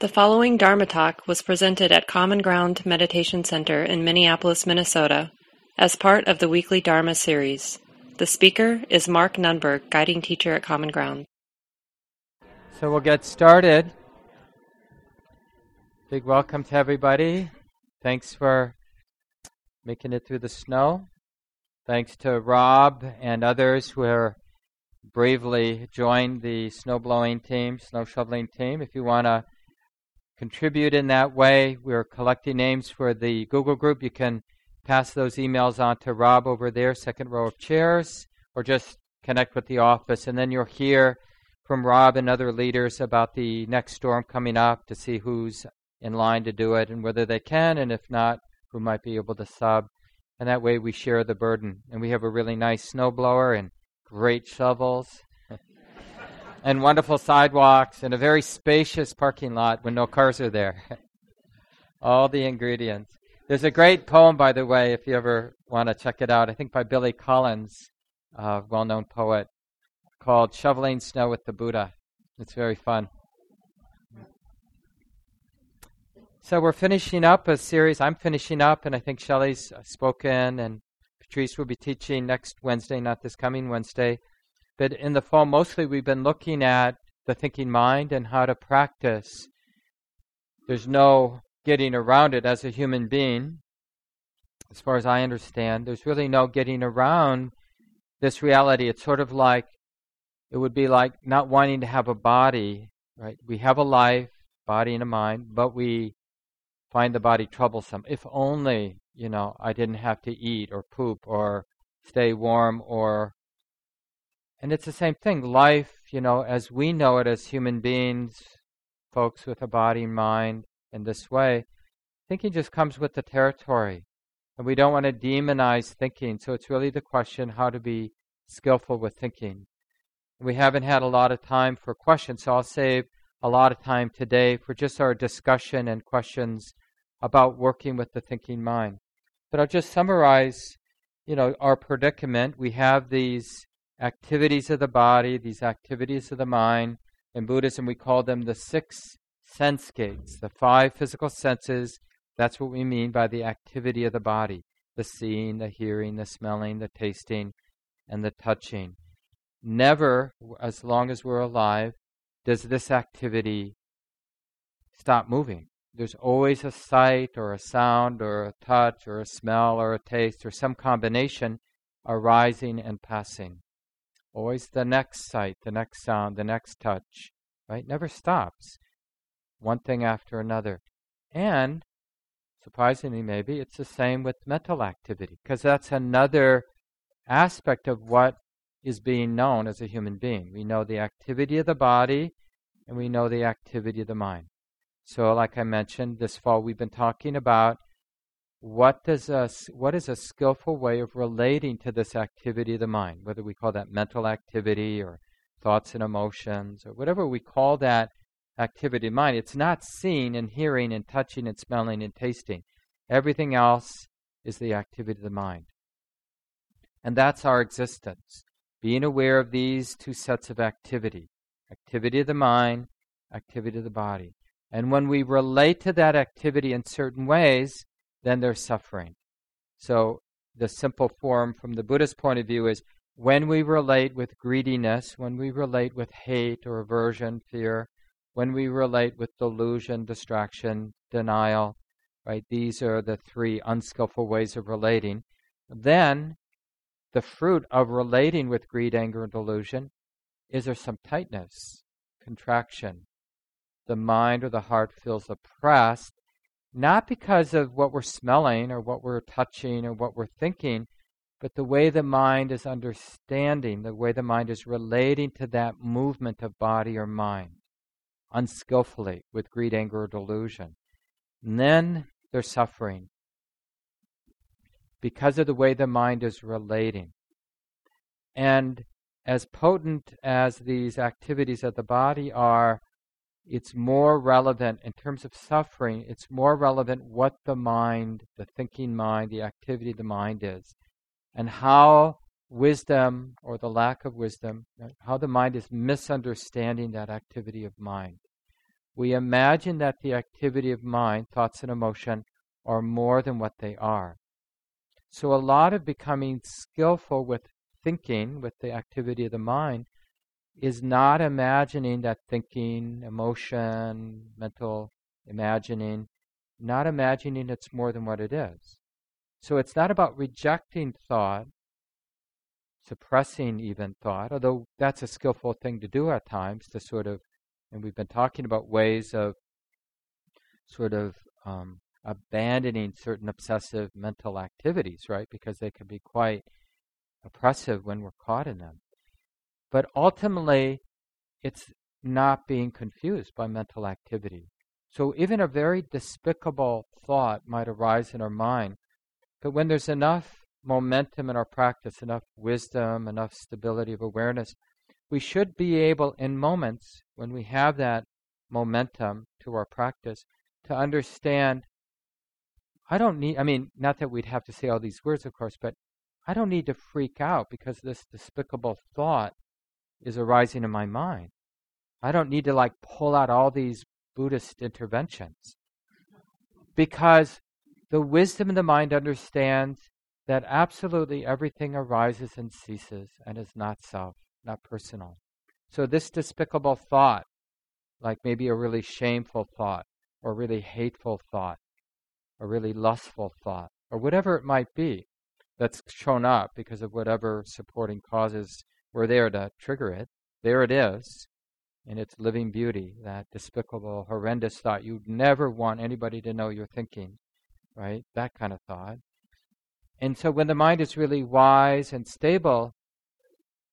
The following Dharma talk was presented at Common Ground Meditation Center in Minneapolis, Minnesota, as part of the weekly Dharma series. The speaker is Mark Nunberg, guiding teacher at Common Ground. So we'll get started. Big welcome to everybody. Thanks for making it through the snow. Thanks to Rob and others who are bravely joined the snow blowing team, snow shoveling team. If you want to contribute in that way. We're collecting names for the Google group. You can pass those emails on to Rob over there, second row of chairs, or just connect with the office. And then you'll hear from Rob and other leaders about the next storm coming up to see who's in line to do it and whether they can, and if not, who might be able to sub. And that way we share the burden. And we have a really nice snowblower and great shovels and wonderful sidewalks and a very spacious parking lot when no cars are there. All the ingredients. There's a great poem, by the way, if you ever want to check it out. I think by Billy Collins, a well known poet, called Shoveling Snow with the Buddha. It's very fun. So we're finishing up a series. I'm finishing up, and I think Shelley's uh, spoken, and Patrice will be teaching next Wednesday, not this coming Wednesday, but in the fall, mostly we've been looking at the thinking mind and how to practice. There's no getting around it as a human being, as far as I understand. There's really no getting around this reality. It's sort of like, it would be like not wanting to have a body, right? We have a life, body and a mind, but we find the body troublesome. If only, you know, I didn't have to eat or poop or stay warm or and it's the same thing. Life, you know, as we know it as human beings, folks with a body and mind in this way, thinking just comes with the territory. And we don't want to demonize thinking. So it's really the question how to be skillful with thinking. We haven't had a lot of time for questions, so I'll save a lot of time today for just our discussion and questions about working with the thinking mind. But I'll just summarize, you know, our predicament. We have these activities of the body, these activities of the mind. In Buddhism, we call them the six sense gates, the five physical senses. That's what we mean by the activity of the body the seeing, the hearing, the smelling, the tasting, and the touching. Never, as long as we're alive, does this activity stop moving. There's always a sight or a sound or a touch or a smell or a taste or some combination arising and passing. Always the next sight, the next sound, the next touch, right? Never stops. One thing after another. And, surprisingly maybe, it's the same with mental activity, because that's another aspect of what is being known as a human being. We know the activity of the body, and we know the activity of the mind. So, like I mentioned, this fall we've been talking about what does a, what is a skillful way of relating to this activity of the mind, whether we call that mental activity or thoughts and emotions or whatever we call that activity of mind. It's not seeing and hearing and touching and smelling and tasting. Everything else is the activity of the mind. And that's our existence. Being aware of these two sets of activity activity of the mind, activity of the body. And when we relate to that activity in certain ways, then there's suffering. So the simple form from the Buddhist point of view is when we relate with greediness, when we relate with hate or aversion, fear, when we relate with delusion, distraction, denial, right? These are the three unskillful ways of relating. Then the fruit of relating with greed, anger, and delusion is there some tightness, contraction. The mind or the heart feels oppressed not because of what we're smelling or what we're touching or what we're thinking, but the way the mind is understanding, the way the mind is relating to that movement of body or mind unskillfully with greed, anger, or delusion. And then they're suffering because of the way the mind is relating. And as potent as these activities of the body are, it's more relevant in terms of suffering, it's more relevant what the mind, the thinking mind, the activity of the mind is, and how wisdom or the lack of wisdom, how the mind is misunderstanding that activity of mind. we imagine that the activity of mind, thoughts and emotion, are more than what they are. So, a lot of becoming skillful with thinking, with the activity of the mind, is not imagining that thinking, emotion, mental imagining, not imagining it's more than what it is. So it's not about rejecting thought, suppressing even thought, although that's a skillful thing to do at times to sort of, and we've been talking about ways of sort of um, abandoning certain obsessive mental activities, right? Because they can be quite oppressive when we're caught in them. But ultimately, it's not being confused by mental activity. So even a very despicable thought might arise in our mind, but when there's enough momentum in our practice, enough wisdom, enough stability of awareness, we should be able, in moments when we have that momentum to our practice, to understand I don't need, I mean, not that we'd have to say all these words, of course, but I don't need to freak out because this despicable thought is arising in my mind. I don't need to like pull out all these Buddhist interventions because the wisdom of the mind understands that absolutely everything arises and ceases and is not self, not personal. So, this despicable thought, like maybe a really shameful thought, or really hateful thought, or really lustful thought, or whatever it might be that's shown up because of whatever supporting causes were there to trigger it, there it is in its living beauty, that despicable, horrendous thought you'd never want anybody to know you're thinking, right? That kind of thought. And so when the mind is really wise and stable,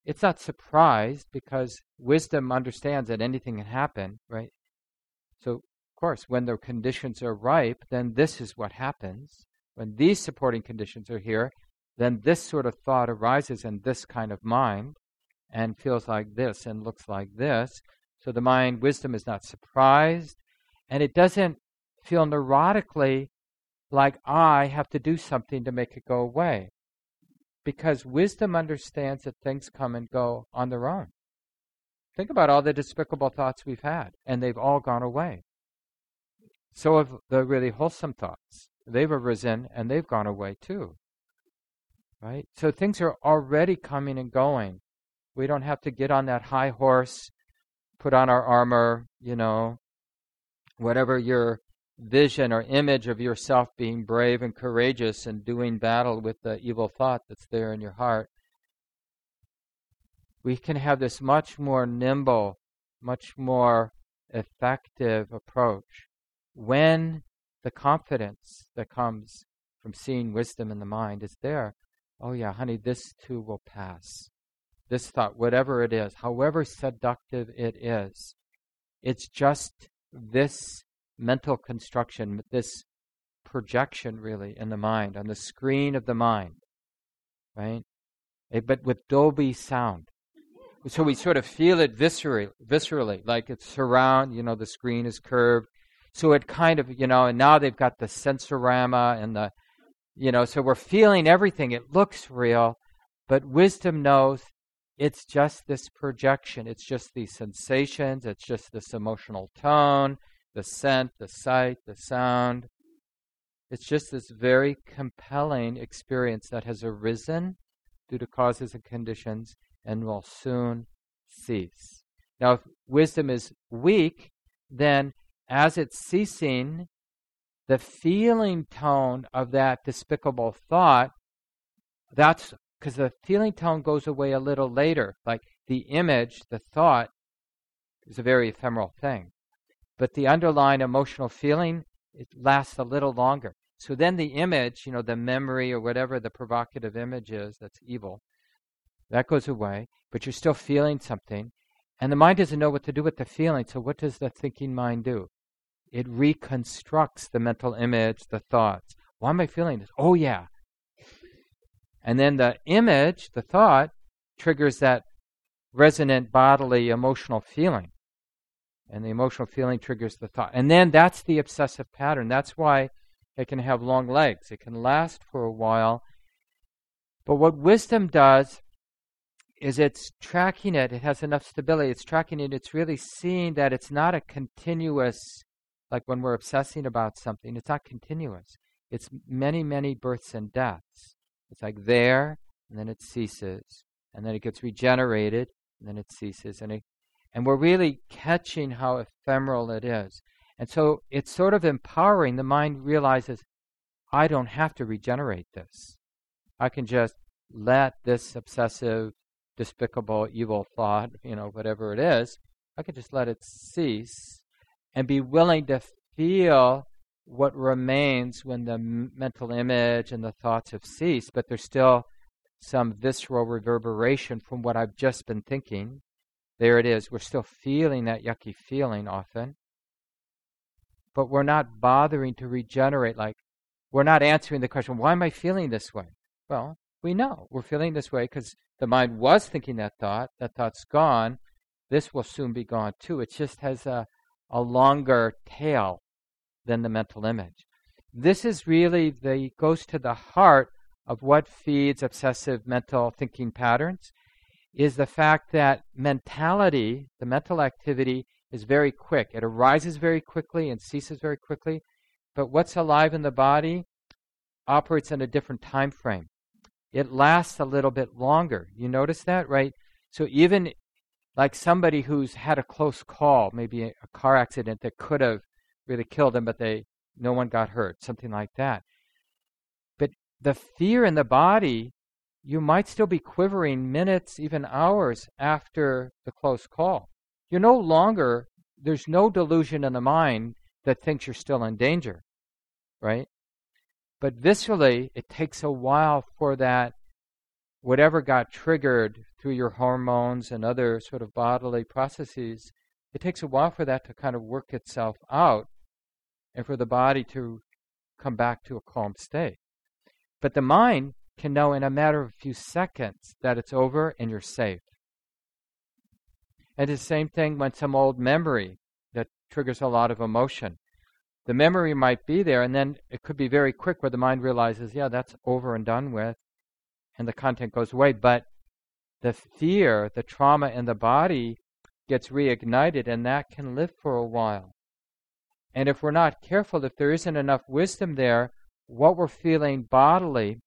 it's not surprised because wisdom understands that anything can happen, right? So, of course, when the conditions are ripe, then this is what happens. When these supporting conditions are here, then this sort of thought arises in this kind of mind and feels like this and looks like this. So the mind, wisdom is not surprised, and it doesn't feel neurotically like I have to do something to make it go away. Because wisdom understands that things come and go on their own. Think about all the despicable thoughts we've had, and they've all gone away. So have the really wholesome thoughts. They've arisen and they've gone away too. Right? So things are already coming and going. We don't have to get on that high horse, put on our armor, you know, whatever your vision or image of yourself being brave and courageous and doing battle with the evil thought that's there in your heart, we can have this much more nimble, much more effective approach when the confidence that comes from seeing wisdom in the mind is there. Oh, yeah, honey, this too will pass. This thought, whatever it is, however seductive it is, it's just this mental construction, this projection really in the mind, on the screen of the mind, right? Eh, but with Dolby sound. So we sort of feel it viscerally, viscerally, like it's surround, you know, the screen is curved. So it kind of, you know, and now they've got the sensorama and the, you know, so we're feeling everything. It looks real, but wisdom knows it's just this projection. It's just these sensations. It's just this emotional tone the scent, the sight, the sound. It's just this very compelling experience that has arisen due to causes and conditions and will soon cease. Now, if wisdom is weak, then as it's ceasing, the feeling tone of that despicable thought, that's because the feeling tone goes away a little later. Like the image, the thought, is a very ephemeral thing but the underlying emotional feeling it lasts a little longer. So then the image, you know, the memory or whatever the provocative image is that's evil, that goes away, but you're still feeling something. And the mind doesn't know what to do with the feeling. So what does the thinking mind do? It reconstructs the mental image, the thoughts. Why am I feeling this? Oh, yeah. And then the image, the thought, triggers that resonant bodily emotional feeling and the emotional feeling triggers the thought. And then that's the obsessive pattern. That's why it can have long legs. It can last for a while. But what wisdom does is it's tracking it. It has enough stability. It's tracking it. It's really seeing that it's not a continuous, like when we're obsessing about something, it's not continuous. It's many, many births and deaths. It's like there, and then it ceases, and then it gets regenerated, and then it ceases. And, it, and we're really catching how ephemeral it is. And so it's sort of empowering. The mind realizes, I don't have to regenerate this. I can just let this obsessive despicable, evil thought, you know, whatever it is, I can just let it cease and be willing to feel what remains when the mental image and the thoughts have ceased, but there's still some visceral reverberation from what I've just been thinking. There it is. We're still feeling that yucky feeling often. But we're not bothering to regenerate. Like, we're not answering the question, why am I feeling this way? Well, we know we're feeling this way because the mind was thinking that thought. That thought's gone. This will soon be gone too. It just has a, a longer tail than the mental image. This is really the goes to the heart of what feeds obsessive mental thinking patterns is the fact that mentality, the mental activity, is very quick. It arises very quickly and ceases very quickly. But what's alive in the body operates in a different time frame it lasts a little bit longer. You notice that, right? So even like somebody who's had a close call, maybe a, car accident that could have really killed them, but they no one got hurt, something like that. But the fear in the body, you might still be quivering minutes, even hours after the close call. You're no longer, there's no delusion in the mind that thinks you're still in danger, right? But viscerally, it takes a while for that, whatever got triggered through your hormones and other sort of bodily processes, it takes a while for that to kind of work itself out and for the body to come back to a calm state. But the mind can know in a matter of a few seconds that it's over and you're safe. And the same thing when some old memory that triggers a lot of emotion the memory might be there, and then it could be very quick where the mind realizes, yeah, that's over and done with, and the content goes away. But the fear, the trauma in the body gets reignited, and that can live for a while. And if we're not careful, if there isn't enough wisdom there, what we're feeling bodily,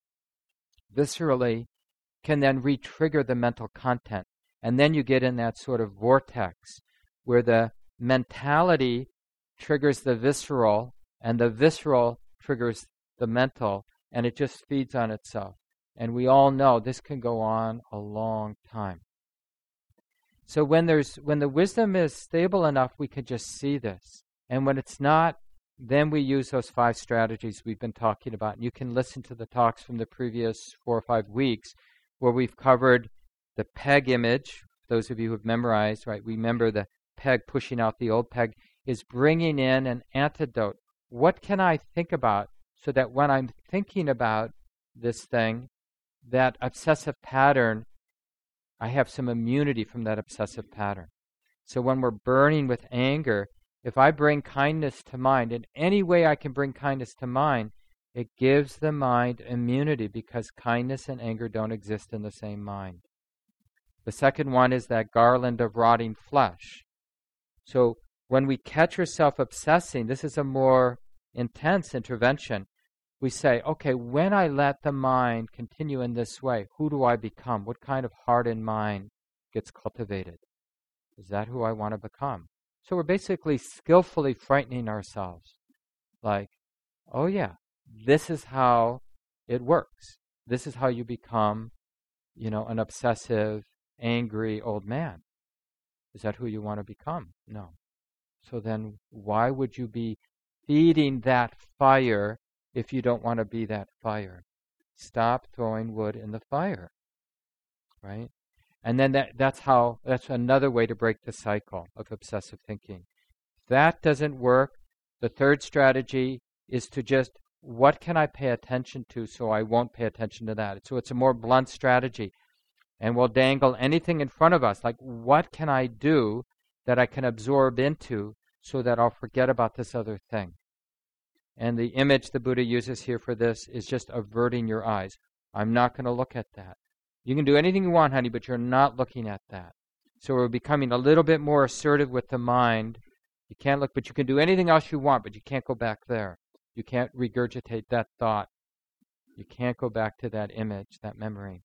viscerally, can then re trigger the mental content. And then you get in that sort of vortex where the mentality triggers the visceral, and the visceral triggers the mental, and it just feeds on itself. And we all know this can go on a long time. So when there's when the wisdom is stable enough, we can just see this. And when it's not, then we use those five strategies we've been talking about. And you can listen to the talks from the previous four or five weeks where we've covered the peg image. Those of you who've memorized, right? Remember the peg pushing out the old peg is bringing in an antidote. What can I think about so that when I'm thinking about this thing, that obsessive pattern, I have some immunity from that obsessive pattern. So when we're burning with anger, if I bring kindness to mind, in any way I can bring kindness to mind, it gives the mind immunity because kindness and anger don't exist in the same mind. The second one is that garland of rotting flesh. So when we catch ourselves obsessing, this is a more intense intervention. We say, okay, when I let the mind continue in this way, who do I become? What kind of heart and mind gets cultivated? Is that who I want to become? So we're basically skillfully frightening ourselves. Like, oh yeah, this is how it works. This is how you become, you know, an obsessive, angry old man. Is that who you want to become? No. So then, why would you be feeding that fire if you don't want to be that fire? Stop throwing wood in the fire. Right? And then that, that's how, that's another way to break the cycle of obsessive thinking. If that doesn't work, the third strategy is to just, what can I pay attention to so I won't pay attention to that? So it's a more blunt strategy. And we'll dangle anything in front of us, like, what can I do that I can absorb into so that I'll forget about this other thing. And the image the Buddha uses here for this is just averting your eyes. I'm not going to look at that. You can do anything you want, honey, but you're not looking at that. So we're becoming a little bit more assertive with the mind. You can't look, but you can do anything else you want, but you can't go back there. You can't regurgitate that thought. You can't go back to that image, that memory.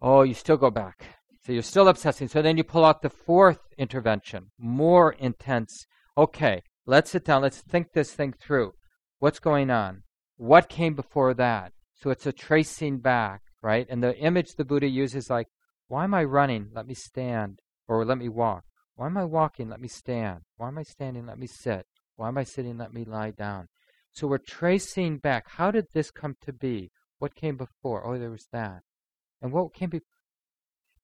Oh, you still go back. So you're still obsessing. So then you pull out the fourth intervention, more intense. Okay, let's sit down. Let's think this thing through. What's going on? What came before that? So it's a tracing back, right? And the image the Buddha uses like, why am I running? Let me stand. Or let me walk. Why am I walking? Let me stand. Why am I standing? Let me sit. Why am I sitting? Let me lie down. So we're tracing back. How did this come to be? What came before? Oh, there was that. And what came before?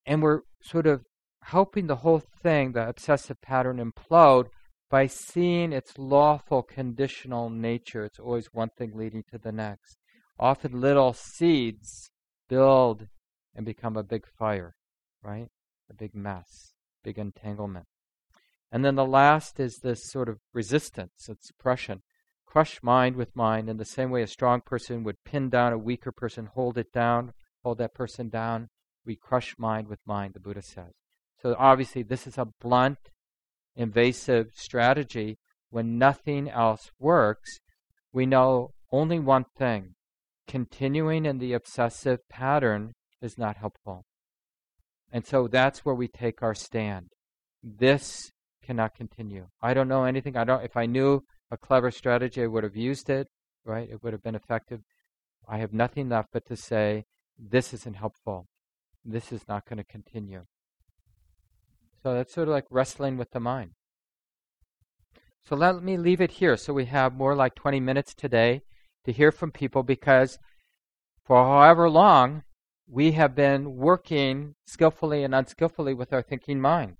And we're sort of helping the whole thing, the obsessive pattern, implode by seeing its lawful conditional nature. It's always one thing leading to the next. Often little seeds build and become a big fire, right? A big mess, big entanglement. And then the last is this sort of resistance and suppression. Crush mind with mind in the same way a strong person would pin down a weaker person, hold it down, hold that person down. We crush mind with mind, the Buddha says. So obviously, this is a blunt, invasive strategy. When nothing else works, we know only one thing continuing in the obsessive pattern is not helpful. And so that's where we take our stand. This cannot continue. I don't know anything. I don't if I knew a clever strategy I would have used it, right? It would have been effective. I have nothing left but to say this isn't helpful. This is not going to continue. So that's sort of like wrestling with the mind. So let me leave it here. So we have more like 20 minutes today to hear from people because for however long we have been working skillfully and unskillfully with our thinking mind.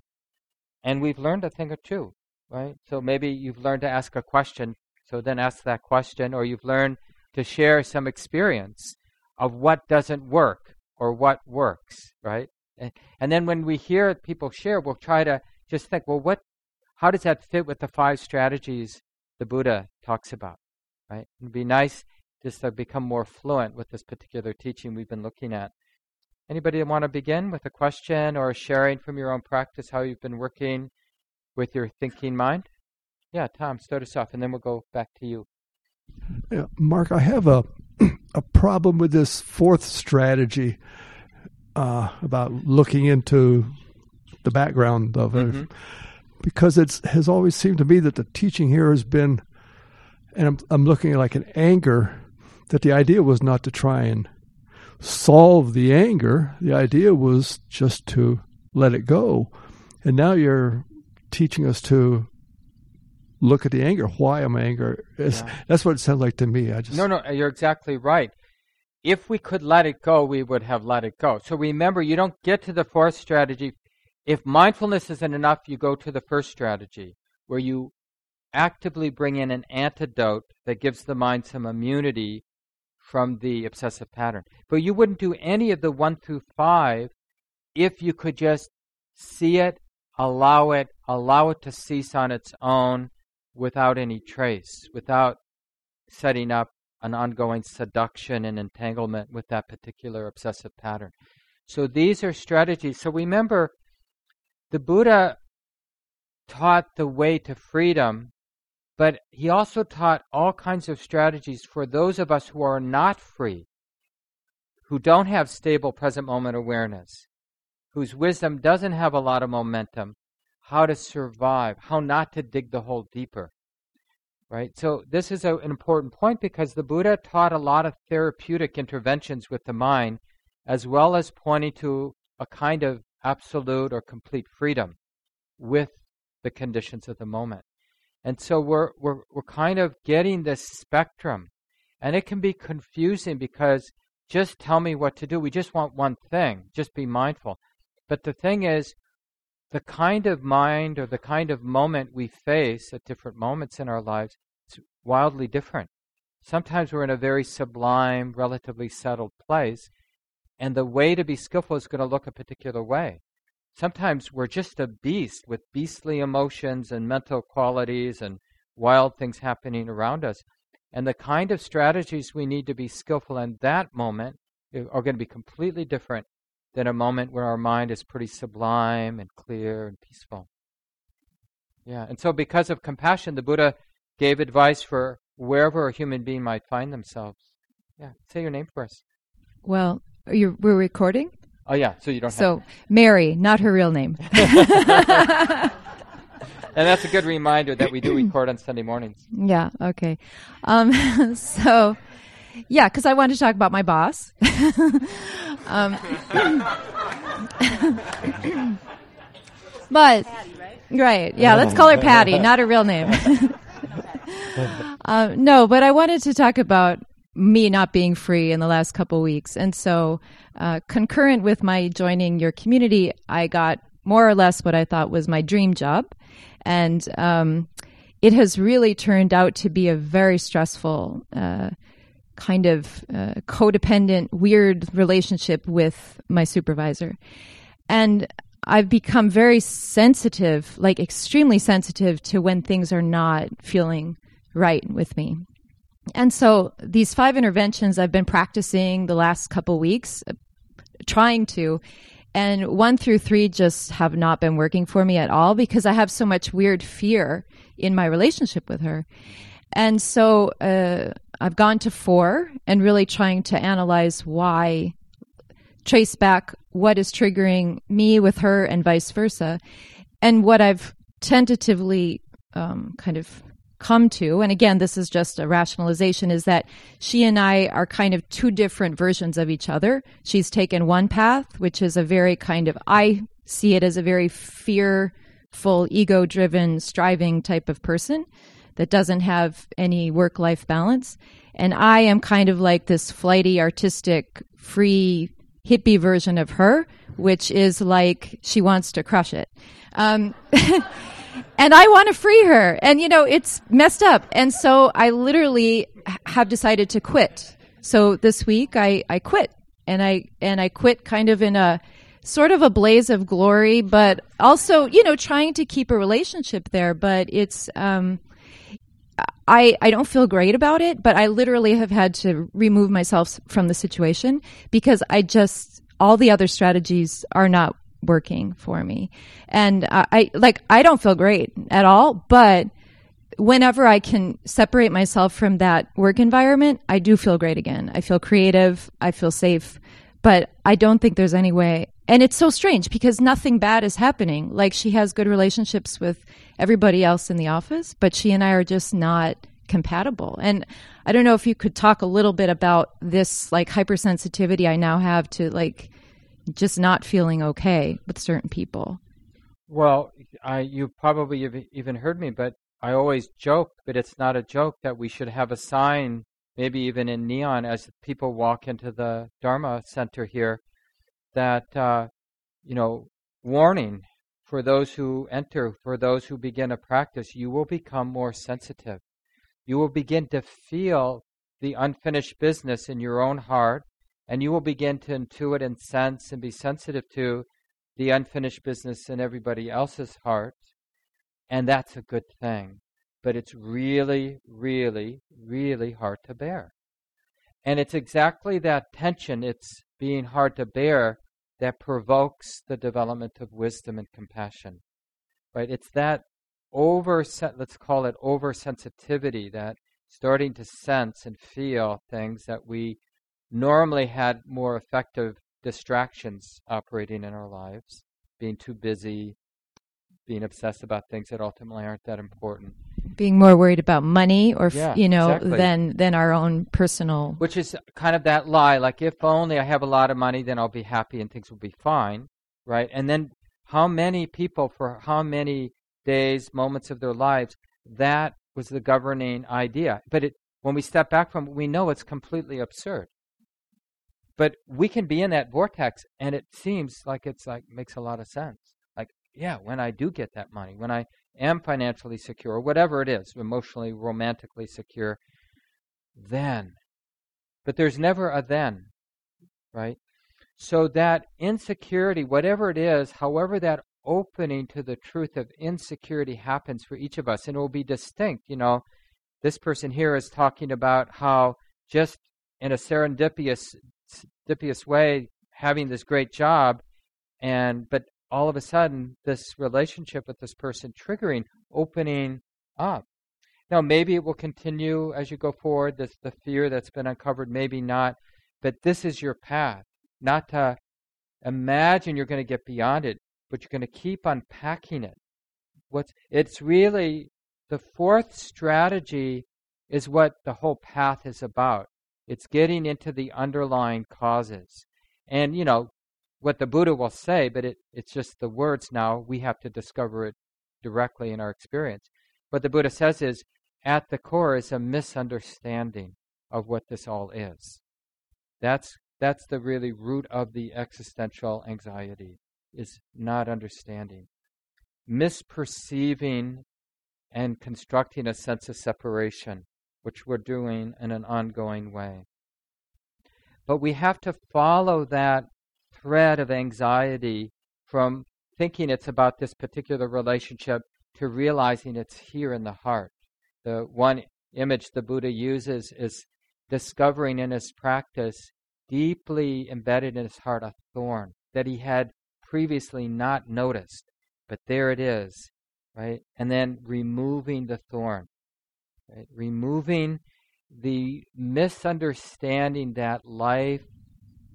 And we've learned a thing or two, right? So maybe you've learned to ask a question, so then ask that question, or you've learned to share some experience of what doesn't work or what works, right? And, then when we hear people share, we'll try to just think, well, what, how does that fit with the five strategies the Buddha talks about, right? It'd be nice just to become more fluent with this particular teaching we've been looking at. Anybody want to begin with a question or sharing from your own practice how you've been working with your thinking mind? Yeah, Tom, start us off, and then we'll go back to you. Yeah, Mark, I have a a problem with this fourth strategy uh, about looking into the background of it, mm-hmm. because it has always seemed to me that the teaching here has been, and I'm, I'm looking at like an anger, that the idea was not to try and solve the anger. The idea was just to let it go, and now you're teaching us to look at the anger. Why am I angry? Yeah. That's what it sounds like to me. I just no, no. You're exactly right. If we could let it go, we would have let it go. So remember, you don't get to the fourth strategy. If mindfulness isn't enough, you go to the first strategy, where you actively bring in an antidote that gives the mind some immunity from the obsessive pattern. But you wouldn't do any of the one through five if you could just see it, allow it, allow it to cease on its own, without any trace, without setting up an ongoing seduction and entanglement with that particular obsessive pattern. So these are strategies. So remember, the Buddha taught the way to freedom, but he also taught all kinds of strategies for those of us who are not free, who don't have stable present moment awareness, whose wisdom doesn't have a lot of momentum, how to survive, how not to dig the hole deeper. Right? So, this is a, an important point because the Buddha taught a lot of therapeutic interventions with the mind, as well as pointing to a kind of absolute or complete freedom with the conditions of the moment. And so we're, we're, we're kind of getting this spectrum. And it can be confusing because just tell me what to do. We just want one thing, just be mindful. But the thing is, the kind of mind or the kind of moment we face at different moments in our lives is wildly different. Sometimes we're in a very sublime, relatively settled place, and the way to be skillful is going to look a particular way. Sometimes we're just a beast with beastly emotions and mental qualities and wild things happening around us. And the kind of strategies we need to be skillful in that moment eh, are going to be completely different than a moment where our mind is pretty sublime and clear and peaceful. Yeah, and so because of compassion, the Buddha gave advice for wherever a human being might find themselves. Yeah, say your name for us. Well, you we're recording. Oh yeah, so you don't. So Mary, not her real name. and that's a good reminder that we do record on Sunday mornings. Yeah. Okay. Um, so, yeah, because I wanted to talk about my boss. um, but right, yeah, let's call her Patty, not her real name. uh, no, but I wanted to talk about me not being free in the last couple weeks, and so uh, concurrent with my joining your community, I got more or less what I thought was my dream job, and um, it has really turned out to be a very stressful. Uh, kind of uh, codependent, weird relationship with my supervisor. And I've become very sensitive, like extremely sensitive to when things are not feeling right with me. And so these five interventions I've been practicing the last couple weeks, uh, trying to, and one through three just have not been working for me at all because I have so much weird fear in my relationship with her. And so uh, I've gone to four and really trying to analyze why, trace back what is triggering me with her and vice versa. And what I've tentatively um, kind of come to, and again, this is just a rationalization, is that she and I are kind of two different versions of each other. She's taken one path, which is a very kind of, I see it as a very fearful, ego driven, striving type of person that doesn't have any work life balance. And I am kind of like this flighty, artistic, free, hippie version of her, which is like she wants to crush it. Um, and I want to free her. And, you know, it's messed up. And so I literally have decided to quit. So this week I, I quit and I, and I quit kind of in a, sort of a blaze of glory, but also, you know, trying to keep a relationship there. But it's, um, I, I don't feel great about it, but I literally have had to remove myself from the situation because I just, all the other strategies are not working for me. And I, I like, I don't feel great at all, but whenever I can separate myself from that work environment, I do feel great again. I feel creative. I feel safe, but I don't think there's any way. And it's so strange because nothing bad is happening. Like she has good relationships with everybody else in the office, but she and I are just not compatible. And I don't know if you could talk a little bit about this like hypersensitivity I now have to like just not feeling okay with certain people. Well, I, you probably have even heard me, but I always joke, but it's not a joke that we should have a sign, maybe even in neon, as people walk into the Dharma Center here, that uh, you know, warning for those who enter, for those who begin a practice, you will become more sensitive. You will begin to feel the unfinished business in your own heart and you will begin to intuit and sense and be sensitive to the unfinished business in everybody else's heart. And that's a good thing. But it's really, really, really hard to bear. And it's exactly that tension, it's being hard to bear, that provokes the development of wisdom and compassion. Right? It's that over, let's call it oversensitivity, that starting to sense and feel things that we normally had more effective distractions operating in our lives, being too busy, being obsessed about things that ultimately aren't that important. Being more worried about money or, yeah, you know, exactly. than, than our own personal. Which is kind of that lie, like if only I have a lot of money, then I'll be happy and things will be fine, right? And then how many people for how many days, moments of their lives, that was the governing idea. But it, when we step back from it, we know it's completely absurd. But we can be in that vortex, and it seems like it's like makes a lot of sense. Like, yeah, when I do get that money, when I am financially secure, whatever it is, emotionally, romantically secure, then. But there's never a then, right? So that insecurity, whatever it is, however that opening to the truth of insecurity happens for each of us, and it will be distinct. You know, this person here is talking about how just in a serendipitous serendipitous way having this great job, and but all of a sudden this relationship with this person triggering, opening up. Now maybe it will continue as you go forward. This the fear that's been uncovered, maybe not, but this is your path. Not to imagine you're going to get beyond it, but you're going to keep unpacking it. What's it's really the fourth strategy is what the whole path is about. It's getting into the underlying causes. And, you know, what the Buddha will say, but it, it's just the words now. We have to discover it directly in our experience. What the Buddha says is, at the core is a misunderstanding of what this all is. That's, that's the really root of the existential anxiety, is not understanding. Misperceiving and constructing a sense of separation which we're doing in an ongoing way. But we have to follow that thread of anxiety from thinking it's about this particular relationship to realizing it's here in the heart. The one image the Buddha uses is discovering in his practice deeply embedded in his heart a thorn that he had previously not noticed. But there it is, right? And then removing the thorn. Right? Removing the misunderstanding that life,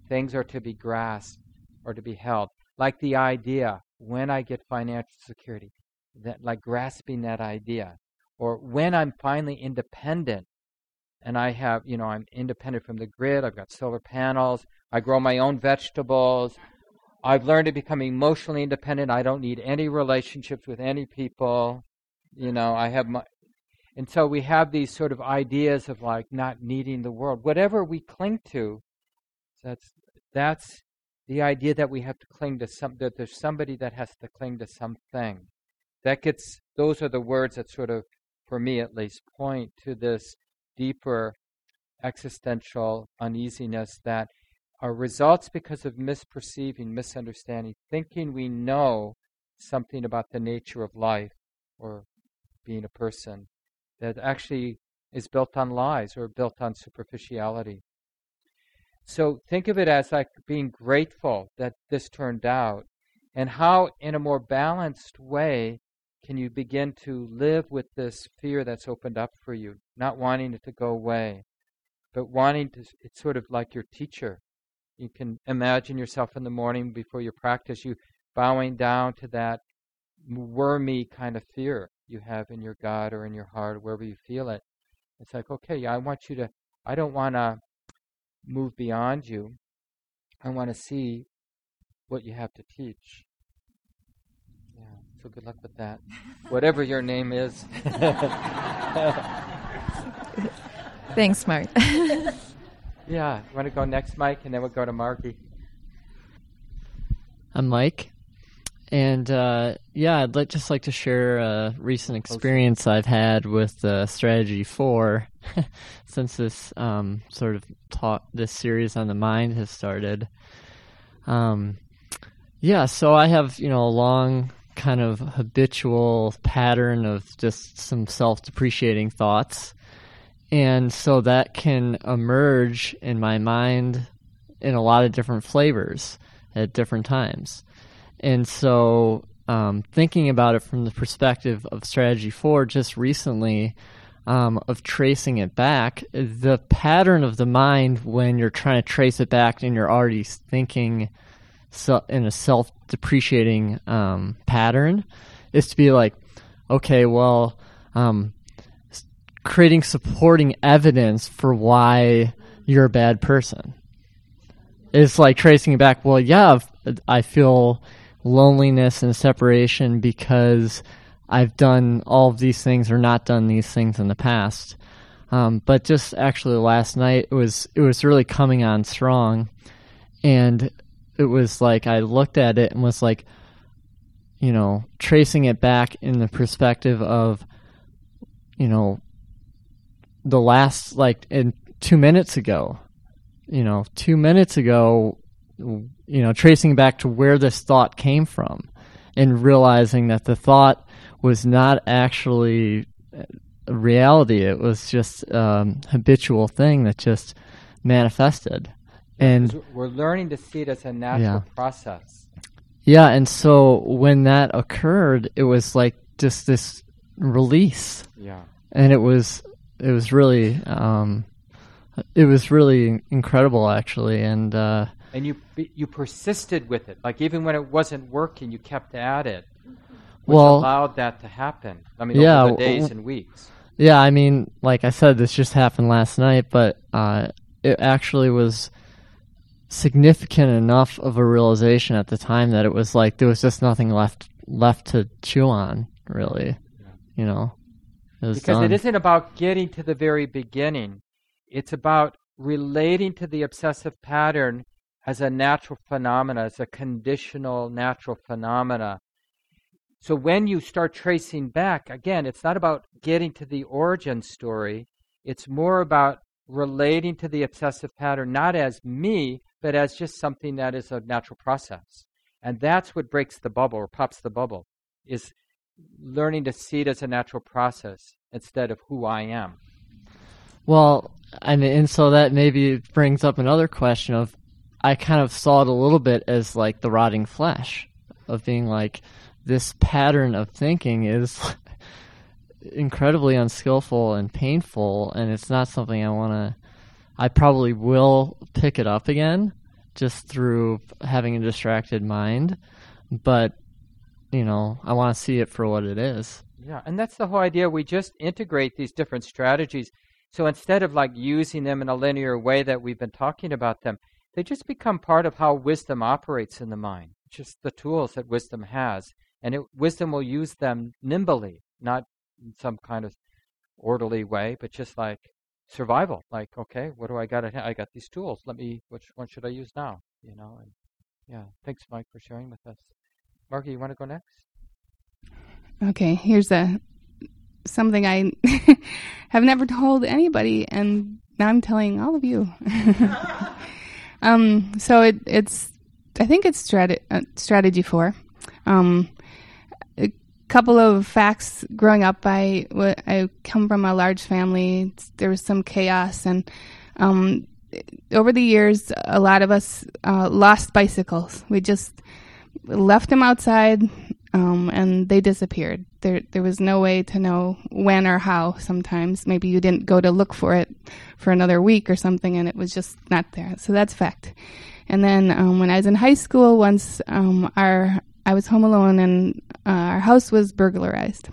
things are to be grasped or to be held. Like the idea, when I get financial security, that like grasping that idea. Or when I'm finally independent and I have, you know, I'm independent from the grid, I've got solar panels, I grow my own vegetables, I've learned to become emotionally independent. I don't need any relationships with any people. You know, I have my, and so we have these sort of ideas of like not needing the world. Whatever we cling to, that's that's the idea that we have to cling to some that there's somebody that has to cling to something. That gets those are the words that sort of, for me at least, point to this deeper existential uneasiness that are results because of misperceiving, misunderstanding, thinking we know something about the nature of life or being a person that actually is built on lies or built on superficiality. So think of it as like being grateful that this turned out, and how, in a more balanced way, can you begin to live with this fear that's opened up for you, not wanting it to go away, but wanting to, it's sort of like your teacher. You can imagine yourself in the morning before your practice, you bowing down to that wormy kind of fear you have in your gut or in your heart, wherever you feel it. It's like, okay, yeah, I want you to, I don't want to move beyond you. I want to see what you have to teach. Yeah, so good luck with that. Whatever your name is. Thanks, Mark. yeah, you want to go next, Mike, and then we'll go to Margie. I'm Mike. And uh, yeah, I'd like, just like to share a recent experience I've had with uh, Strategy Four, since this um, sort of taught this series on the mind has started. Um, yeah, so I have you know a long kind of habitual pattern of just some self-depreciating thoughts, and so that can emerge in my mind in a lot of different flavors at different times. And so, um, thinking about it from the perspective of Strategy 4 just recently, um, of tracing it back, the pattern of the mind when you're trying to trace it back and you're already thinking so, in a self depreciating um, pattern is to be like, okay, well, um, creating supporting evidence for why you're a bad person. It's like tracing it back, well, yeah, I feel loneliness and separation because I've done all of these things or not done these things in the past. Um, but just actually last night it was it was really coming on strong, and it was like I looked at it and was like, you know, tracing it back in the perspective of, you know, the last like in two minutes ago, you know, two minutes ago you know, tracing back to where this thought came from and realizing that the thought was not actually reality. It was just um, habitual thing that just manifested. And we're learning to see it as a natural Yeah. process. yeah, and so when that occurred, it was like just this release. Yeah. and it was it was really um, it was really incredible actually and uh, And you you persisted with it. Like even when it wasn't working, you kept at it. Which Well- allowed that to happen. I mean, Yeah, over the days and weeks. yeah i mean like i said this just happened last night but uh, it actually was significant enough of a realization at the time that it was like there was just nothing left left to chew on really you know it Because done. it isn't about getting to the very beginning. It's about relating to the obsessive pattern as a natural phenomena, as a conditional natural phenomena. So when you start tracing back, again, it's not about getting to the origin story. It's more about relating to the obsessive pattern not as me, but as just something that is a natural process. And that's what breaks the bubble or pops the bubble, is learning to see it as a natural process instead of who I am. Well, mean, and so that maybe brings up another question of I kind of saw it a little bit as like the rotting flesh of being like this pattern of thinking is incredibly unskillful and painful, and it's not something I want to. I probably will pick it up again just through having a distracted mind, but you know, I want to see it for what it is. Yeah, and that's the whole idea. We just integrate these different strategies. So instead of like using them in a linear way that we've been talking about them, they just become part of how wisdom operates in the mind. Just the tools that wisdom has. And it, wisdom will use them nimbly, not in some kind of orderly way, but just like survival. Like, okay, what do I got? I got these tools. Let me, which one should I use now? You know, and yeah, thanks, Mike, for sharing with us. Margie, you want to go next? Okay, here's a something I have never told anybody, and now I'm telling all of you. um, so it, it's, I think it's strate- uh, strategy four. Um, a couple of facts. Growing up, I I come from a large family. There was some chaos, and um, over the years, a lot of us uh, lost bicycles. We just left them outside um, and they disappeared. There, there was no way to know when or how. Sometimes maybe you didn't go to look for it for another week or something, and it was just not there. So that's fact. And then um, when I was in high school, once um, our I was home alone and uh, our house was burglarized,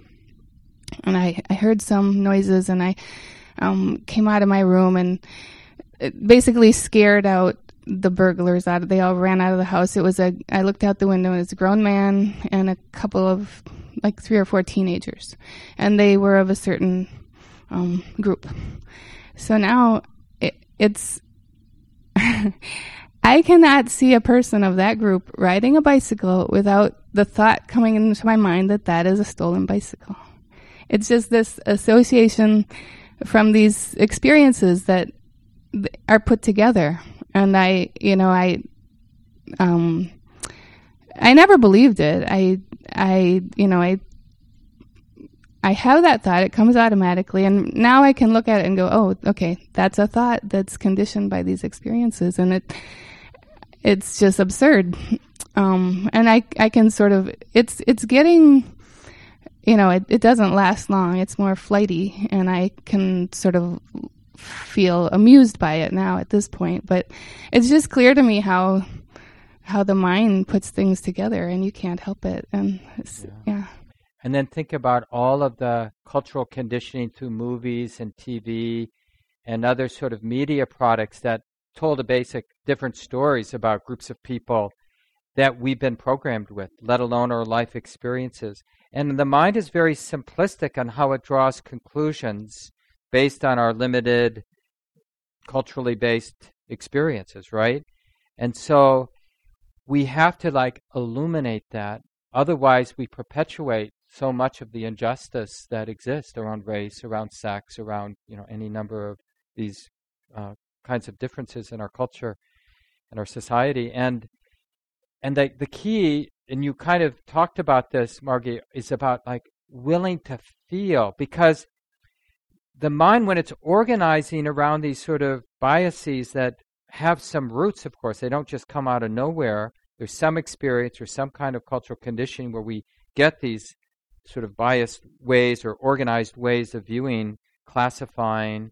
and I, I heard some noises, and I um, came out of my room and basically scared out the burglars out. Of, They all ran out of the house. It was a. I looked out the window and it was a grown man and a couple of like three or four teenagers, and they were of a certain um, group. So now it, it's. I cannot see a person of that group riding a bicycle without the thought coming into my mind that that is a stolen bicycle. It's just this association from these experiences that are put together and I, you know, I, um, I never believed it. I, I, you know, I, I have that thought. It comes automatically, and now I can look at it and go, "Oh, okay, that's a thought that's conditioned by these experiences," and it, it's just absurd. Um, and I, I can sort of, it's, it's getting, you know, it, it doesn't last long. It's more flighty, and I can sort of feel amused by it now at this point but it's just clear to me how how the mind puts things together and you can't help it and it's, yeah. And then think about all of the cultural conditioning through movies and TV and other sort of media products that told a basic different stories about groups of people that we've been programmed with, let alone our life experiences. And the mind is very simplistic on how it draws conclusions based on our limited culturally based experiences, right? And so we have to like illuminate that. Otherwise, we perpetuate so much of the injustice that exists around race, around sex, around you know any number of these uh, kinds of differences in our culture and our society. And and the the key, and you kind of talked about this, Margie, is about like willing to feel because the mind when it's organizing around these sort of biases that have some roots, of course. They don't just come out of nowhere. There's some experience or some kind of cultural conditioning where we get these sort of biased ways or organized ways of viewing, classifying.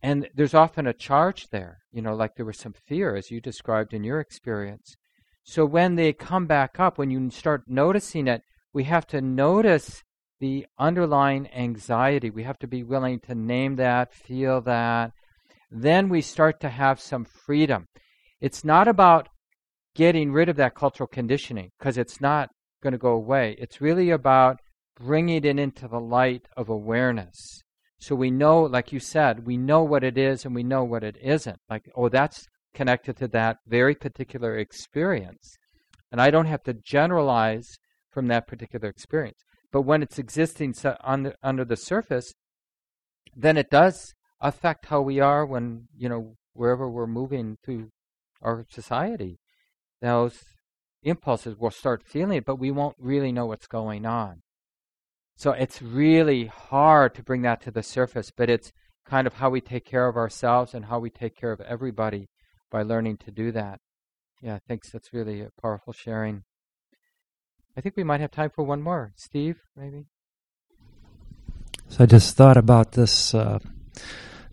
And there's often a charge there, you know, like there was some fear, as you described in your experience. So when they come back up, when you start noticing it, we have to notice the underlying anxiety. We have to be willing to name that, feel that. Then we start to have some freedom. It's not about getting rid of that cultural conditioning because it's not going to go away. It's really about bringing it into the light of awareness. So we know, like you said, we know what it is and we know what it isn't. Like, oh, that's connected to that very particular experience. And I don't have to generalize from that particular experience. But when it's existing under, under the surface, then it does affect how we are when, you know, wherever we're moving through our society. Those impulses will start feeling it, but we won't really know what's going on. So it's really hard to bring that to the surface, but it's kind of how we take care of ourselves and how we take care of everybody by learning to do that. Yeah, thanks. That's really a powerful sharing. I think we might have time for one more. Steve, maybe? So I just thought about this uh,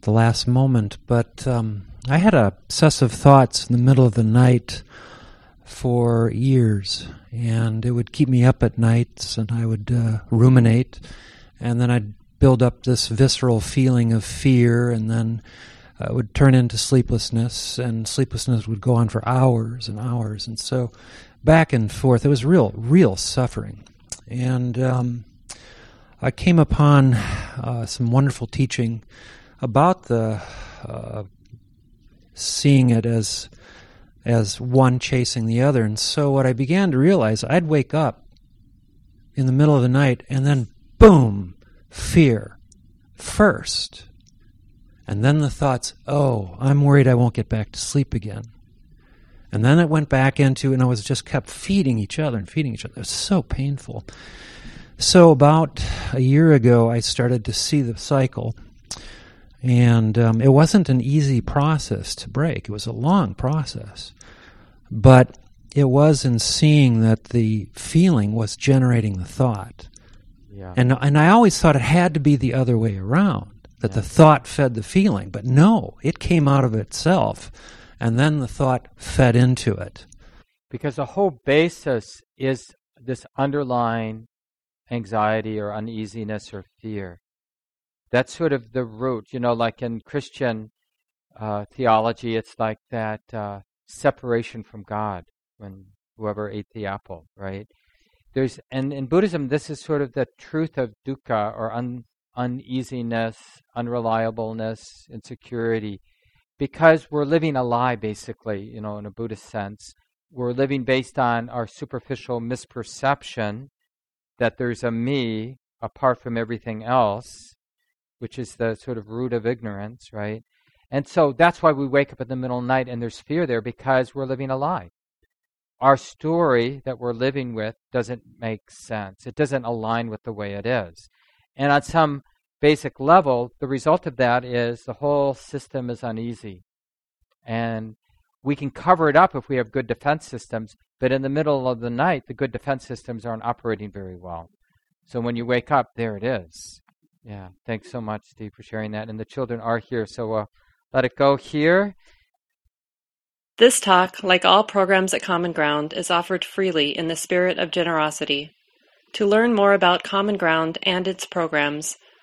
the last moment, but um, I had obsessive thoughts in the middle of the night for years, and it would keep me up at nights, and I would uh, ruminate, and then I'd build up this visceral feeling of fear, and then uh, would turn into sleeplessness, and sleeplessness would go on for hours and hours, and so back and forth. It was real, real suffering, and um, I came upon uh, some wonderful teaching about the uh, seeing it as as one chasing the other, and so what I began to realize, I'd wake up in the middle of the night, and then boom, fear first and then the thoughts, oh, I'm worried I won't get back to sleep again. And then it went back into, and I was just kept feeding each other and feeding each other. It was so painful. So, about a year ago, I started to see the cycle. And um, it wasn't an easy process to break, it was a long process. But it was in seeing that the feeling was generating the thought. Yeah. And, and I always thought it had to be the other way around that the thought fed the feeling. But no, it came out of itself, and then the thought fed into it. Because the whole basis is this underlying anxiety or uneasiness or fear. That's sort of the root. You know, like in Christian uh, theology, it's like that uh, separation from God when whoever ate the apple, right? There's and in Buddhism, this is sort of the truth of dukkha or un, uneasiness, unreliableness, insecurity, because we're living a lie, basically, you know, in a Buddhist sense. We're living based on our superficial misperception that there's a me apart from everything else, which is the sort of root of ignorance, right? And so that's why we wake up in the middle of the night and there's fear there because we're living a lie. Our story that we're living with doesn't make sense. It doesn't align with the way it is. And on some basic level, the result of that is the whole system is uneasy. And we can cover it up if we have good defense systems, but in the middle of the night, the good defense systems aren't operating very well. So when you wake up, there it is. Yeah, thanks so much, Steve, for sharing that. And the children are here, so uh, let it go here. This talk, like all programs at Common Ground, is offered freely in the spirit of generosity. To learn more about Common Ground and its programs,